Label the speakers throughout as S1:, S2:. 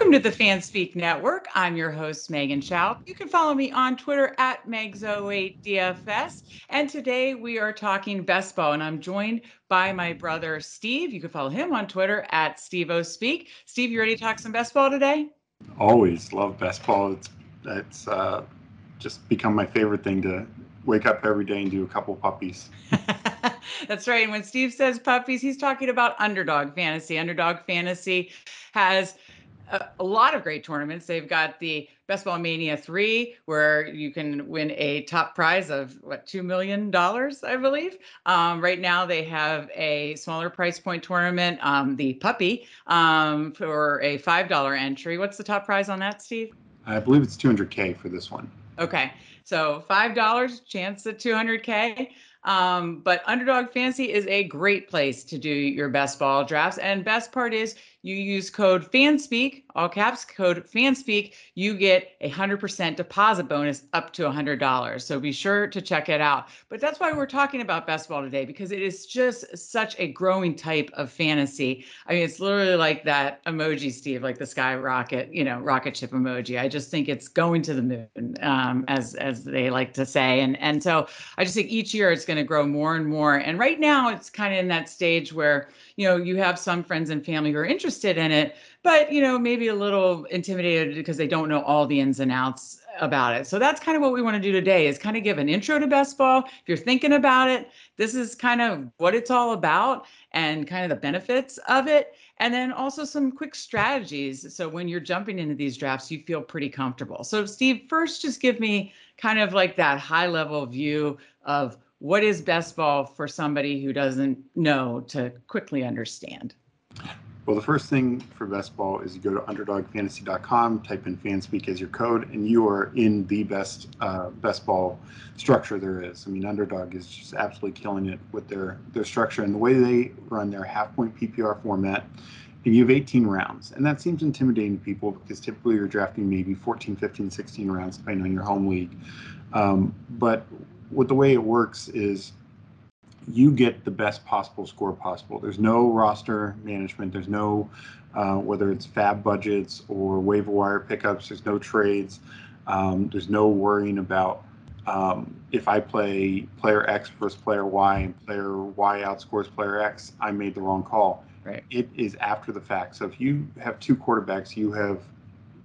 S1: Welcome to the FanSpeak Network. I'm your host, Megan Chow. You can follow me on Twitter at Megs08DFS. And today we are talking best ball, and I'm joined by my brother, Steve. You can follow him on Twitter at SteveOSpeak. Steve, you ready to talk some best ball today?
S2: Always love best ball. It's, it's uh, just become my favorite thing to wake up every day and do a couple puppies.
S1: That's right. And when Steve says puppies, he's talking about underdog fantasy. Underdog fantasy has a, a, lot of great tournaments. They've got the Best Ball Mania 3, where you can win a top prize of what, $2 million, I believe. Um, right now, they have a smaller price point tournament, um, the Puppy, um, for a $5 entry. What's the top prize on that, Steve?
S2: I believe it's 200K for this one.
S1: Okay. So $5, chance at 200K. Um, but Underdog Fantasy is a great place to do your best ball drafts. And best part is you use code FANSPEAK, all caps code FANSPEAK, you get a 100% deposit bonus up to $100. So be sure to check it out. But that's why we're talking about best ball today, because it is just such a growing type of fantasy. I mean, it's literally like that emoji, Steve, like the sky rocket, you know, rocket ship emoji. I just think it's going to the moon, um, as as they like to say. And and so I just think each year it's going to grow more and more. And right now it's kind of in that stage where, you know, you have some friends and family who are interested interested in it, but you know, maybe a little intimidated because they don't know all the ins and outs about it. So that's kind of what we want to do today is kind of give an intro to best ball. If you're thinking about it, this is kind of what it's all about and kind of the benefits of it. And then also some quick strategies. So when you're jumping into these drafts, you feel pretty comfortable. So Steve, first just give me kind of like that high level view of what is best ball for somebody who doesn't know to quickly understand.
S2: Well, the first thing for best ball is you go to underdogfantasy.com, type in fanspeak as your code, and you are in the best uh, best ball structure there is. I mean, Underdog is just absolutely killing it with their their structure and the way they run their half point PPR format. And you have 18 rounds, and that seems intimidating to people because typically you're drafting maybe 14, 15, 16 rounds depending on your home league. Um, but what the way it works is you get the best possible score possible. There's no roster management. There's no uh, whether it's FAAB budgets or waiver wire pickups. There's no trades. Um, there's no worrying about um, if I play player X versus player Y and player Y outscores player X, I made the wrong call.
S1: Right.
S2: It is after the fact. So if you have two quarterbacks, you have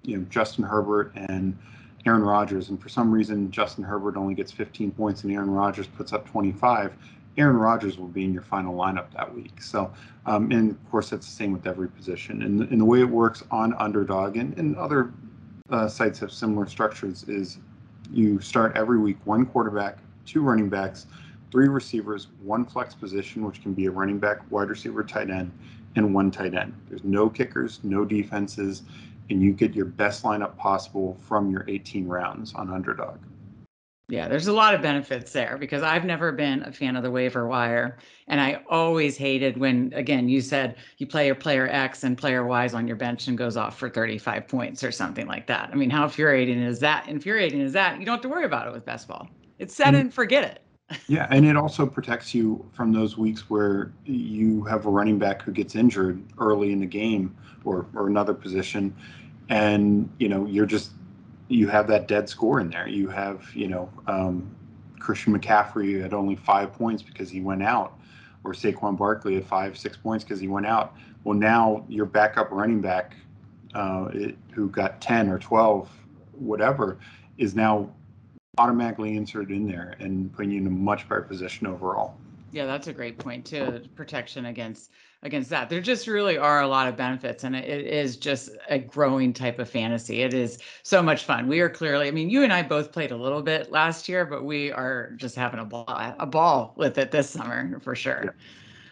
S2: you know Justin Herbert and Aaron Rodgers, and for some reason Justin Herbert only gets 15 points and Aaron Rodgers puts up 25 Aaron Rodgers will be in your final lineup that week. So, um, and of course, that's the same with every position. And, and the way it works on Underdog and, and other uh, sites have similar structures is you start every week one quarterback, two running backs, three receivers, one flex position, which can be a running back, wide receiver, tight end, and one tight end. There's no kickers, no defenses, and you get your best lineup possible from your 18 rounds on Underdog.
S1: Yeah, there's a lot of benefits there because I've never been a fan of the waiver wire. And I always hated when, again, you said you play your player X and player Y is on your bench and goes off for 35 points or something like that. I mean, how infuriating is that? Infuriating is that? You don't have to worry about it with best ball. It's set and, and forget it.
S2: yeah, and it also protects you from those weeks where you have a running back who gets injured early in the game or, or another position. And, you know, you're just you have that dead score in there. You have, you know, um, Christian McCaffrey at only five points because he went out, or Saquon Barkley at five, six points because he went out. Well, now your backup running back, uh, it, who got 10 or 12, whatever, is now automatically inserted in there and putting you in a much better position overall.
S1: Yeah, that's a great point too. Protection against against that. There just really are a lot of benefits, and it is just a growing type of fantasy. It is so much fun. We are clearly, I mean, you and I both played a little bit last year, but we are just having a ball, a ball with it this summer for sure. Yeah.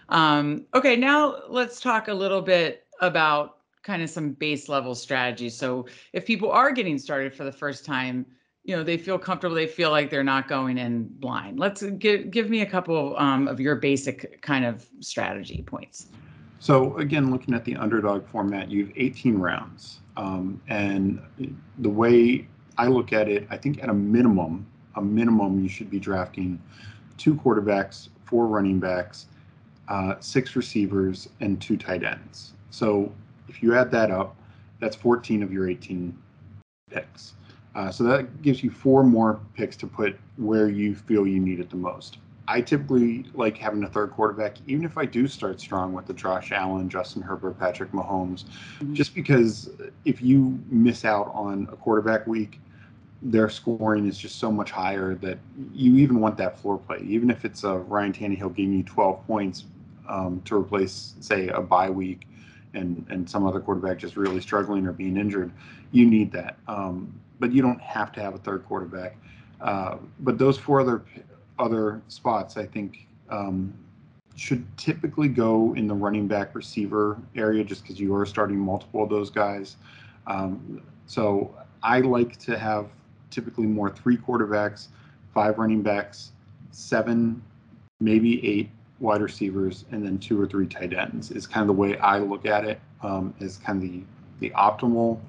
S1: Um, okay, now let's talk a little bit about kind of some base level strategies. So if people are getting started for the first time, you know they feel comfortable they feel like they're not going in blind. Let's give give me a couple um, of your basic kind of strategy points.
S2: So again looking at the underdog format you have 18 rounds um, and the way i look at it i think at a minimum a minimum you should be drafting two quarterbacks four running backs uh, six receivers and two tight ends. So if you add that up that's 14 of your 18 picks. Uh, so that gives you four more picks to put where you feel you need it the most. I typically like having a third quarterback, even if I do start strong with the Josh Allen, Justin Herbert, Patrick Mahomes, mm-hmm. just because if you miss out on a quarterback week, their scoring is just so much higher that you even want that floor play. Even if it's a Ryan Tannehill giving you 12 points um, to replace, say, a bye week and, and some other quarterback just really struggling or being injured, you need that. Um, but you don't have to have a third quarterback. Uh, but those four other other spots, I think, um, should typically go in the running back receiver area just because you are starting multiple of those guys. Um, so I like to have typically more three quarterbacks, five running backs, seven, maybe eight wide receivers, and then two or three tight ends is kind of the way I look at it. Um, is kind of the the optimal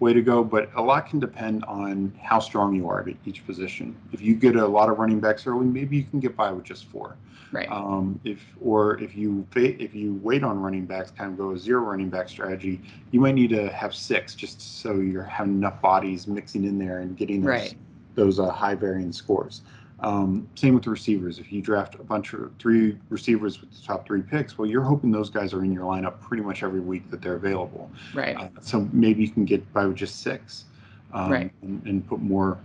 S2: way to go, but a lot can depend on how strong you are at each position. If you get a lot of running backs early, maybe you can get by with just four.
S1: Right.
S2: Um, if or if you if you wait on running backs, kind of go a zero running back strategy, you might need to have six just so you're having enough bodies mixing in there and getting those
S1: right.
S2: those uh, high variance scores. Um, same with the receivers. If you draft a bunch of three receivers with the top three picks, well, you're hoping those guys are in your lineup pretty much every week that they're available.
S1: Right. Uh,
S2: so maybe you can get by with just six,
S1: um, right.
S2: and, and, put more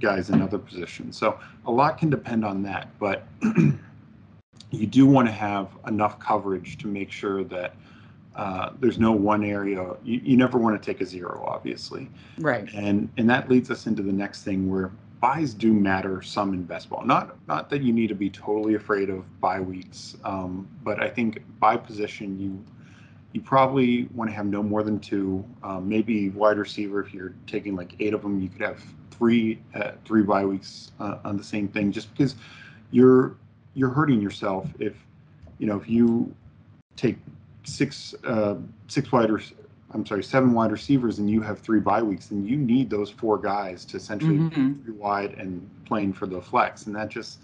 S2: guys in other positions. So a lot can depend on that, but you do want to have enough coverage to make sure that uh, there's no one area. You, you never want to take a zero, obviously.
S1: Right.
S2: And and that leads us into the next thing where buys do matter some in best ball. Not not that you need to be totally afraid of bye weeks, um, but I think by position you you probably want to have no more than two. Um, maybe wide receiver if you're taking like eight of them, you could have three uh, three bye weeks uh, on the same thing, just because you're you're hurting yourself if you know if you take six uh, six wide I'm sorry, seven wide receivers and you have three bye weeks, and you need those four guys to essentially mm-hmm. be wide and playing for the flex. And that just,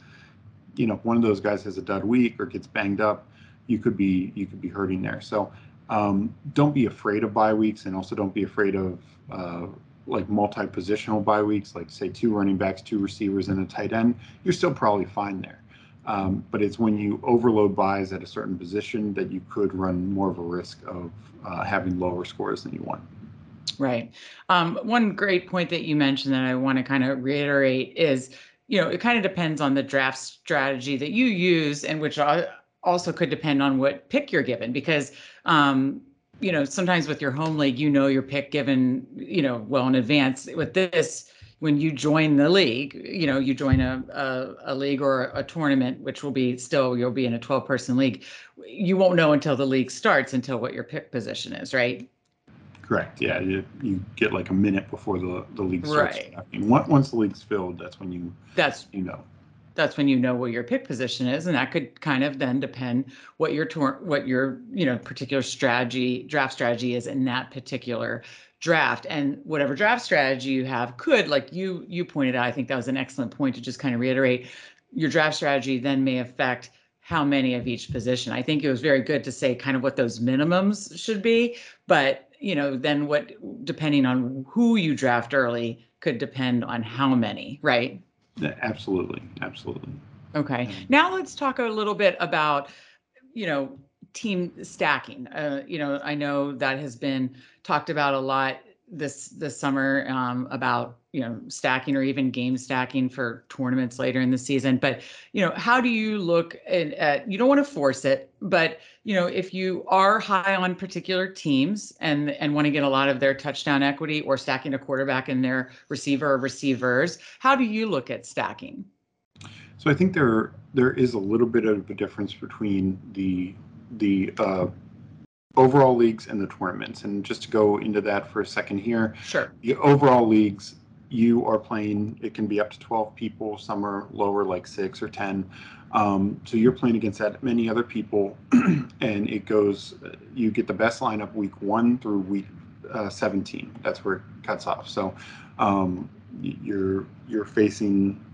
S2: you know, if one of those guys has a dud week or gets banged up, you could be you could be hurting there. So um, don't be afraid of bye weeks, and also don't be afraid of uh, like multi-positional bye weeks, like say two running backs, two receivers, and a tight end. You're still probably fine there. Um, but it's when you overload buys at a certain position that you could run more of a risk of uh, having lower scores than you want.
S1: Right. Um, one great point that you mentioned that I want to kind of reiterate is, you know, it kind of depends on the draft strategy that you use, and which also could depend on what pick you're given, because um, you know sometimes with your home league, you know your pick given, you know, well in advance. With this, when you join the league, you know, you join a, a, a, league or a tournament, which will be still, you'll be in a 12 person league. You won't know until the league starts until what your pick position is, right?
S2: Correct. Yeah. You, you get like a minute before the, the league starts.
S1: Right.
S2: Once the league's filled, that's when you,
S1: that's,
S2: you know,
S1: that's when you know what your pick position is and that could kind of then depend what your tor- what your you know particular strategy draft strategy is in that particular draft and whatever draft strategy you have could like you you pointed out i think that was an excellent point to just kind of reiterate your draft strategy then may affect how many of each position. I think it was very good to say kind of what those minimums should be but you know then what depending on who you draft early could depend on how many right?
S2: Yeah, absolutely absolutely.
S1: Okay um, now let's talk a little bit about you know team stacking. Uh, you know, I know that has been talked about a lot this this summer um, about you know stacking or even game stacking for tournaments later in the season. But you know, how do you look at, at you don't want to force it, but you know, if you are high on particular teams and and want to get a lot of their touchdown equity or stacking a quarterback in their receiver or receivers, how do you look at stacking?
S2: So I think there there is a little bit of a difference between the the uh, overall leagues and the tournaments. And just to go into that for a second here,
S1: sure.
S2: The overall leagues, you are playing. It can be up to twelve people. Some are lower, like six or ten. Um, so you're playing against that many other people, and it goes. You get the best lineup week one through week uh, 17. That's where it cuts off. So um, you're you're facing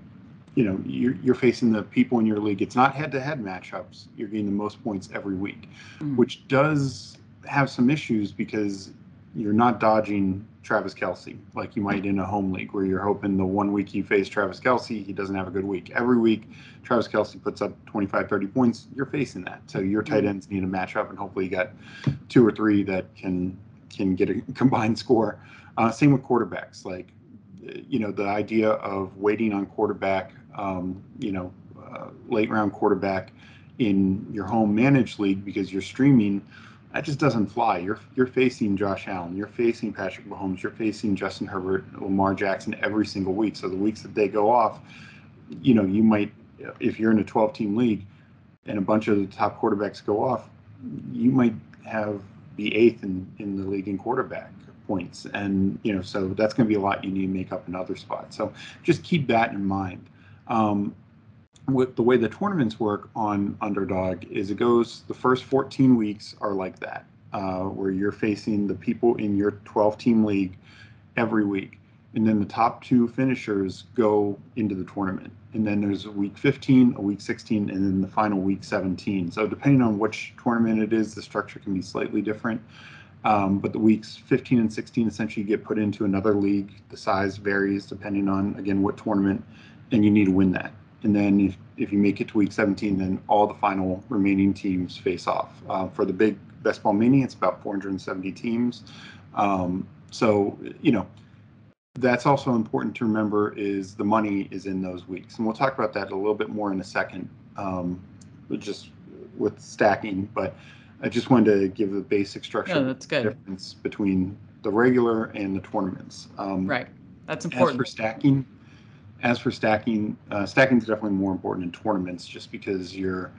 S2: you know you're, you're facing the people in your league it's not head-to-head matchups you're getting the most points every week mm which does have some issues because you're not dodging Travis Kelce like you might in a home league where you're hoping the one week you face Travis Kelce he doesn't have a good week. Every week, Travis Kelce puts up 25, 30 points. You're facing that. So your tight
S1: Mm-hmm.
S2: ends need a matchup and hopefully you got two or three that can can get a combined score. Uh, same with quarterbacks. Like, you know, the idea of waiting on quarterback, um, you know, uh, late round quarterback in your home managed league because you're streaming that just doesn't fly. You're you're facing Josh Allen, you're facing Patrick Mahomes, you're facing Justin Herbert, Lamar Jackson every single week. So the weeks that they go off, you know, you might if you're in a 12 team league and a bunch of the top quarterbacks go off, you might have be eighth in, in the league in quarterback points. And, you know, so that's going to be a lot you need to make up in other spots. So just keep that in mind. Um, with the way the tournaments work on underdog is it goes the first 14 weeks are like that uh, where you're facing the people in your 12 team league every week and then the top two finishers go into the tournament and then there's a week 15 a week 16 and then the final week 17 so depending on which tournament it is the structure can be slightly different um, but the weeks 15 and 16 essentially get put into another league the size varies depending on again what tournament and you need to win that and then if, if you make it to week 17, then all the final remaining teams face off. Uh, for the big Best Ball Mania, it's about 470 teams. Um, so, you know, that's also important to remember is the money is in those weeks. And we'll talk about that a little bit more in a second, um, just with stacking. But I just wanted to give the basic structure
S1: No, that's good.
S2: difference between the regular and the tournaments. Um,
S1: Right. That's important.
S2: as for stacking, as for stacking, uh, stacking is definitely more important in tournaments just because you're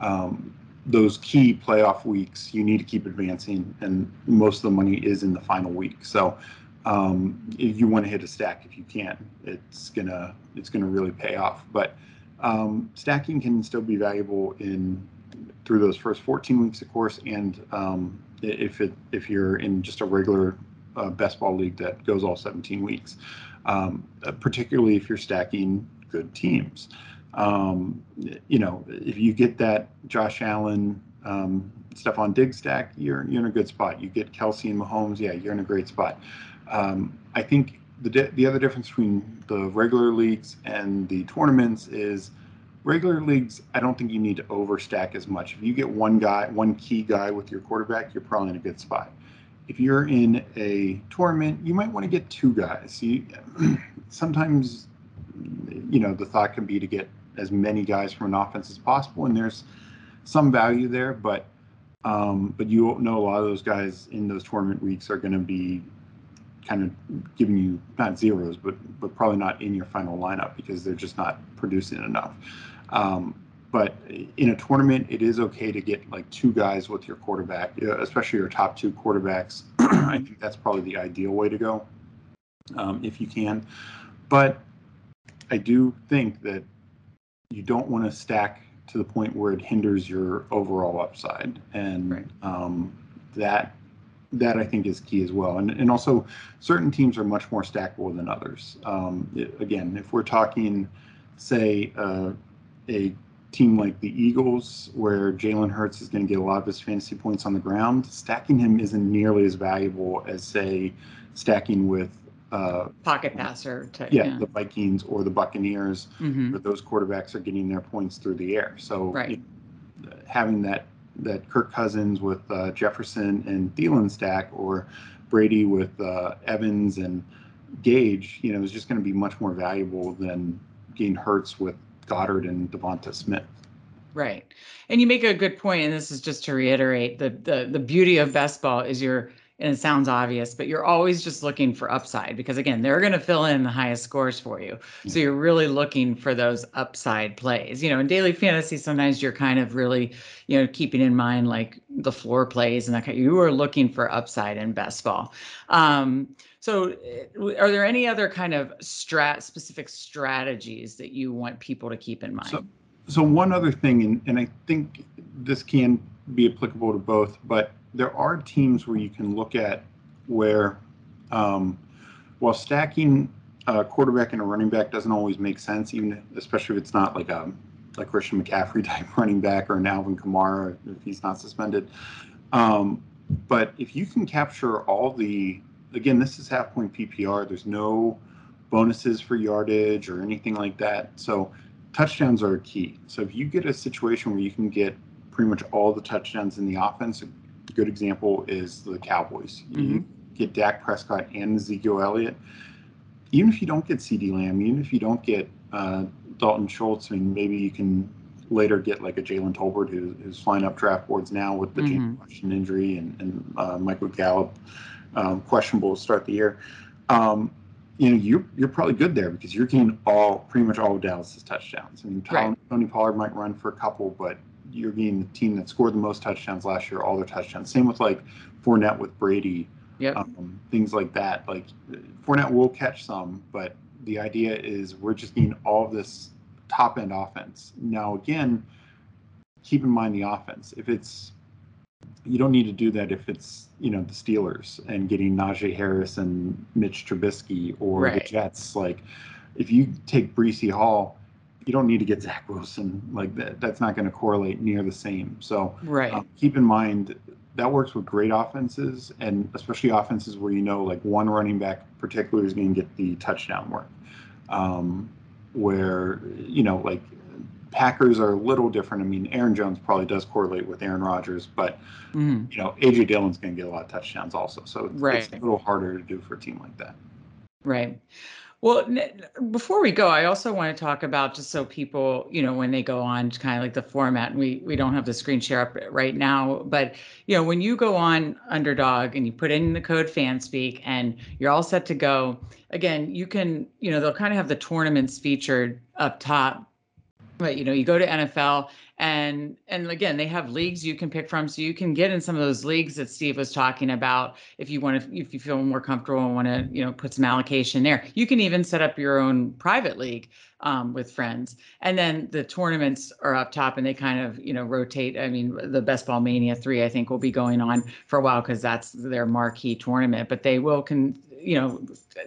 S2: um, those key playoff weeks you need to keep advancing, and most of the money is in the final week. So um, if you want to hit a stack, if you can, it's gonna it's gonna really pay off. But um, stacking can still be valuable in through those first 14 weeks, of course, and um, if it if you're in just a regular uh, best ball league that goes all 17 weeks, um, uh, particularly if you're stacking good teams. Um, you know, if you get that Josh Allen, um, Stefon Diggs stack, you're you're in a good spot. You get Kelce and Mahomes, yeah, you're in a great spot. Um, I think the the other difference between the regular leagues and the tournaments is regular leagues. I don't think you need to overstack as much. If you get one guy, one key guy with your quarterback, you're probably in a good spot if you're in a tournament, you might want to get two guys. You, sometimes, you know, the thought can be to get as many guys from an offense as possible, and there's some value there. But um, but you know, a lot of those guys in those tournament weeks are going to be kind of giving you not zeros, but but probably not in your final lineup because they're just not producing enough. Um, but in a tournament, it is okay to get like two guys with your quarterback, especially your top two quarterbacks. I think that's probably the ideal way to go, um, if you can. But I do think that you don't want to stack to the point where it hinders your overall upside, and
S1: Right.
S2: um, that that I think is key as well. And and also, certain teams are much more stackable than others. Um, it- again, if we're talking, say, uh, a team like the Eagles, where Jalen Hurts is going to get a lot of his fantasy points on the ground, stacking him isn't nearly as valuable as, say, stacking with, uh,
S1: Pocket passer type.
S2: yeah, the Vikings or the Buccaneers,
S1: hmm
S2: where those quarterbacks are getting their points through the air. So
S1: Right.
S2: you know, having that that Kirk Cousins with uh, Jefferson and Thielen stack, or Brady with uh, Evans and Gage, you know, is just going to be much more valuable than getting Hurts with Goedert and Devonta Smith.
S1: Right. And you make a good point, and this is just to reiterate the the the beauty of best ball is you're and it sounds obvious, but you're always just looking for upside because again, they're going to fill in the highest scores for you. So you're really looking for those upside plays. You know, in daily fantasy, sometimes you're kind of really, you know, keeping in mind like the floor plays and that kind. You are looking for upside in best ball. Um, so, uh, are there any other kind of strat specific strategies that you want people to keep in mind?
S2: So, so one other thing, and, and I think this can be applicable to both, but there are teams where you can look at where, um, while stacking a quarterback and a running back doesn't always make sense, even especially if it's not like a like Christian McCaffrey type running back or an Alvin Kamara if he's not suspended. Um, but if you can capture all the, again, this is half point PPR. There's no bonuses for yardage or anything like that. So touchdowns are key. So if you get a situation where you can get pretty much all the touchdowns in the offense, a good example is the Cowboys. Mm-hmm. You get Dak Prescott and Ezekiel Elliott. Even if you don't get CeeDee Lamb, even if you don't get uh, Dalton Schultz, I mean, maybe you can later get like a Jalen Tolbert who, who's flying up draft boards now with the mm-hmm. James Washington injury and, and uh, Michael Gallup um, questionable to start the year. Um, you know, you're you're probably good there because you're getting all pretty much all of Dallas's touchdowns. I mean, right. Tony Pollard might run for a couple, but you're getting the team that scored the most touchdowns last year, all their touchdowns. Same with like Fournette with Brady,
S1: yep. Um,
S2: things like that. Like Fournette will catch some, but the idea is we're just getting all of this top end offense. Now, again, keep in mind the offense. If it's you don't need to do that if it's you know the Steelers and getting Najee Harris and Mitch Trubisky or right. the Jets. Like if you take Breece Hall, you don't need to get Zach Wilson. Like that, that's not going to correlate near the same. So
S1: right. Um,
S2: keep in mind that works with great offenses and especially offenses where you know like one running back particularly is going to get the touchdown work. Um, where you know like Packers are a little different. I mean, Aaron Jones probably does correlate with Aaron Rodgers, but mm-hmm. you know, AJ Dillon's going to get a lot of touchdowns also. So it's, right. it's a little harder to do for a team like that.
S1: Right. Well, before we go, I also want to talk about just so people, you know, when they go on kind of like the format, and we we don't have the screen share up right now, but you know, when you go on Underdog and you put in the code FanSpeak and you're all set to go, again, you can, you know, they'll kind of have the tournaments featured up top but you know you go to nfl and and again they have leagues you can pick from so you can get in some of those leagues that steve was talking about if you want to if you feel more comfortable and want to you know put some allocation there. You can even set up your own private league um, with friends and then the tournaments are up top and they kind of you know rotate. I mean the best ball mania 3 i think will be going on for a while because that's their marquee tournament but they will can you know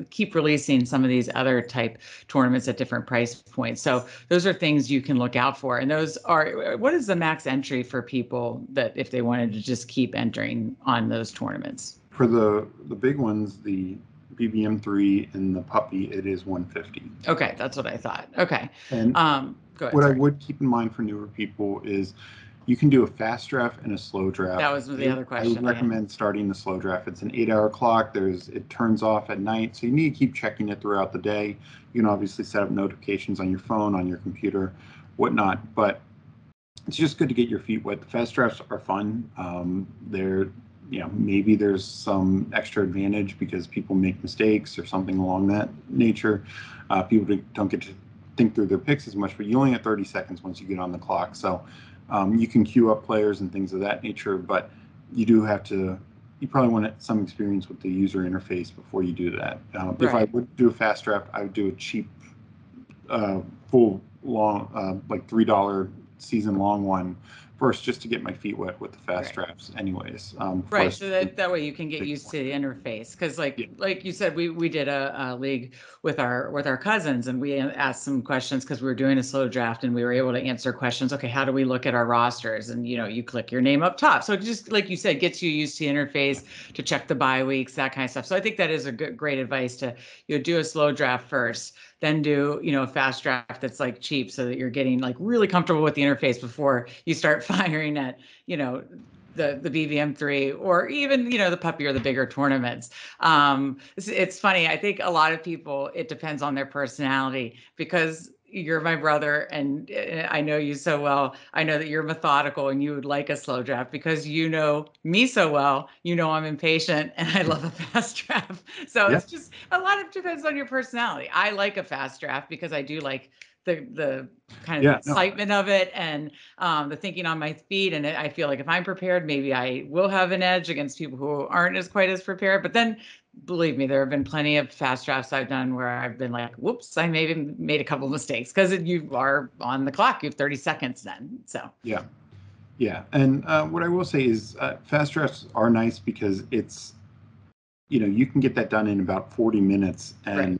S1: keep releasing some of these other type tournaments at different price points. So those are things you can look out for. And those are what is the max entry for people that if they wanted to just keep entering on those tournaments?
S2: For the the big ones the bbm3 and the puppy it is 150
S1: okay that's what i thought. Okay.
S2: And um ahead, what sorry. i would keep in mind for newer people is you can do a fast draft and a slow draft.
S1: That was the other question.
S2: I would recommend starting the slow draft. It's an eight-hour clock. There's it turns off at night, so you need to keep checking it throughout the day. You can obviously set up notifications on your phone, on your computer, whatnot. But it's just good to get your feet wet. The fast drafts are fun. Um, they're you know maybe there's some extra advantage because people make mistakes or something along that nature. Uh, people don't get to think through their picks as much, but you only have 30 seconds once you get on the clock. So um, you can queue up players and things of that nature, but you do have to. You probably want some experience with the user interface before you do that. Uh, right. If I would do a fast draft, I would do a cheap, uh, full long, uh, like three dollar season long one first just to get my feet wet with the fast right. drafts anyways.
S1: Um, right so that, that way you can get used to the interface because like yeah. like you said we we did a, a, league with our with our cousins and we asked some questions because we were doing a slow draft and we were able to answer questions okay how do we look at our rosters? And you know you click your name up top. So just like you said gets you used to the interface to check the bye weeks that kind of stuff. So i think that is a good great advice to you know do a slow draft first then do you know a fast draft that's like cheap so that you're getting like really comfortable with the interface before you start firing at you know the the BBM3 or even you know the puppy or the bigger tournaments. Um, it's, it's funny. I think a lot of people it depends on their personality because you're my brother and eh, I know you so well. I know that you're methodical and you would like a slow draft because you know me so well. You know I'm impatient and I love a fast draft. So yeah. it's just a lot of depends on your personality. I like a fast draft because I do like the the kind of yeah, excitement no. of it and um, the thinking on my feet. And I feel like if I'm prepared, maybe I will have an edge against people who aren't as quite as prepared. But then, believe me, there have been plenty of fast drafts I've done where I've been like, "Whoops, I maybe made a couple of mistakes," because you are on the clock. You have 30 seconds then. So
S2: yeah, yeah. And uh, what I will say is, uh, fast drafts are nice because it's you know you can get that done in about 40 minutes and. Right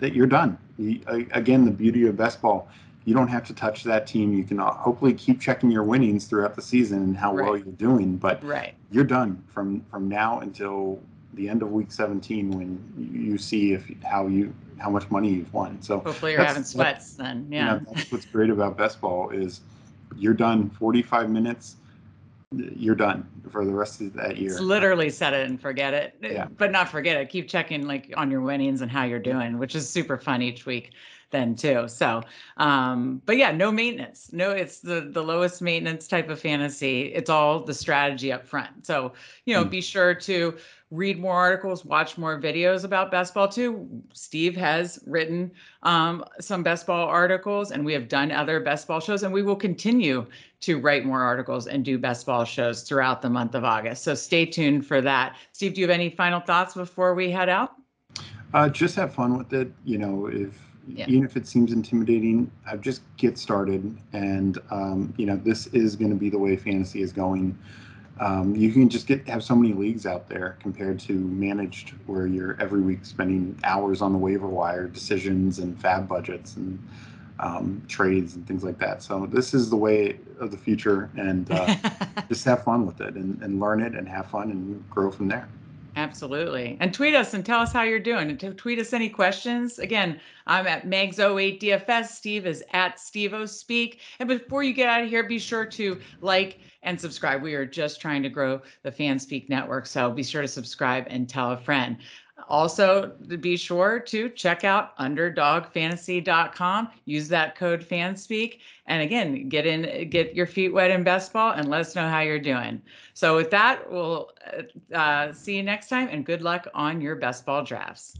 S2: that you're done. You, again, the beauty of best ball, you don't have to touch that team. You can uh, hopefully keep checking your winnings throughout the season and how well you're doing, but
S1: Right.
S2: you're done from from now until the end of week 17 when you you see if how you how much money you've won. So
S1: Hopefully you're having sweats then.
S2: you
S1: Yeah.
S2: know, that's what's great about best ball is you're done 45 minutes. You're done for the rest of that year.
S1: It's literally set it and forget it,
S2: Yeah.
S1: but not forget it. Keep checking like on your winnings and how you're doing, which is super fun each week then too. So, um, but yeah, no maintenance. No, it's the the lowest maintenance type of fantasy. It's all the strategy up front. So, you know,
S2: Mm.
S1: be sure to read more articles, watch more videos about best ball too. Steve has written um, some best ball articles, and we have done other best ball shows, and we will continue to write more articles and do best ball shows throughout the month of August. So stay tuned for that. Steve, do you have any final thoughts before we head out?
S2: Uh, just have fun with it. You know, if
S1: Yeah.
S2: even if it seems intimidating, uh, just get started. And um, you know, this is going to be the way fantasy is going. Um, you can just get have so many leagues out there compared to managed, where you're every week spending hours on the waiver wire, decisions and FAAB budgets and um, trades and things like that. So this is the way of the future, and uh, just have fun with it and, and learn it and have fun and grow from there.
S1: Absolutely. And tweet us and tell us how you're doing. And tweet us any questions. Again, I'm at Megs08DFS. Steve is at SteveOSpeak. And before you get out of here, be sure to like and subscribe. We are just trying to grow the FanSpeak network. So be sure to subscribe and tell a friend. Also, be sure to check out underdogfantasy.com. Use that code FANSPEAK. And again, get in, get your feet wet in best ball and let us know how you're doing. So with that, we'll uh, see you next time and good luck on your best ball drafts.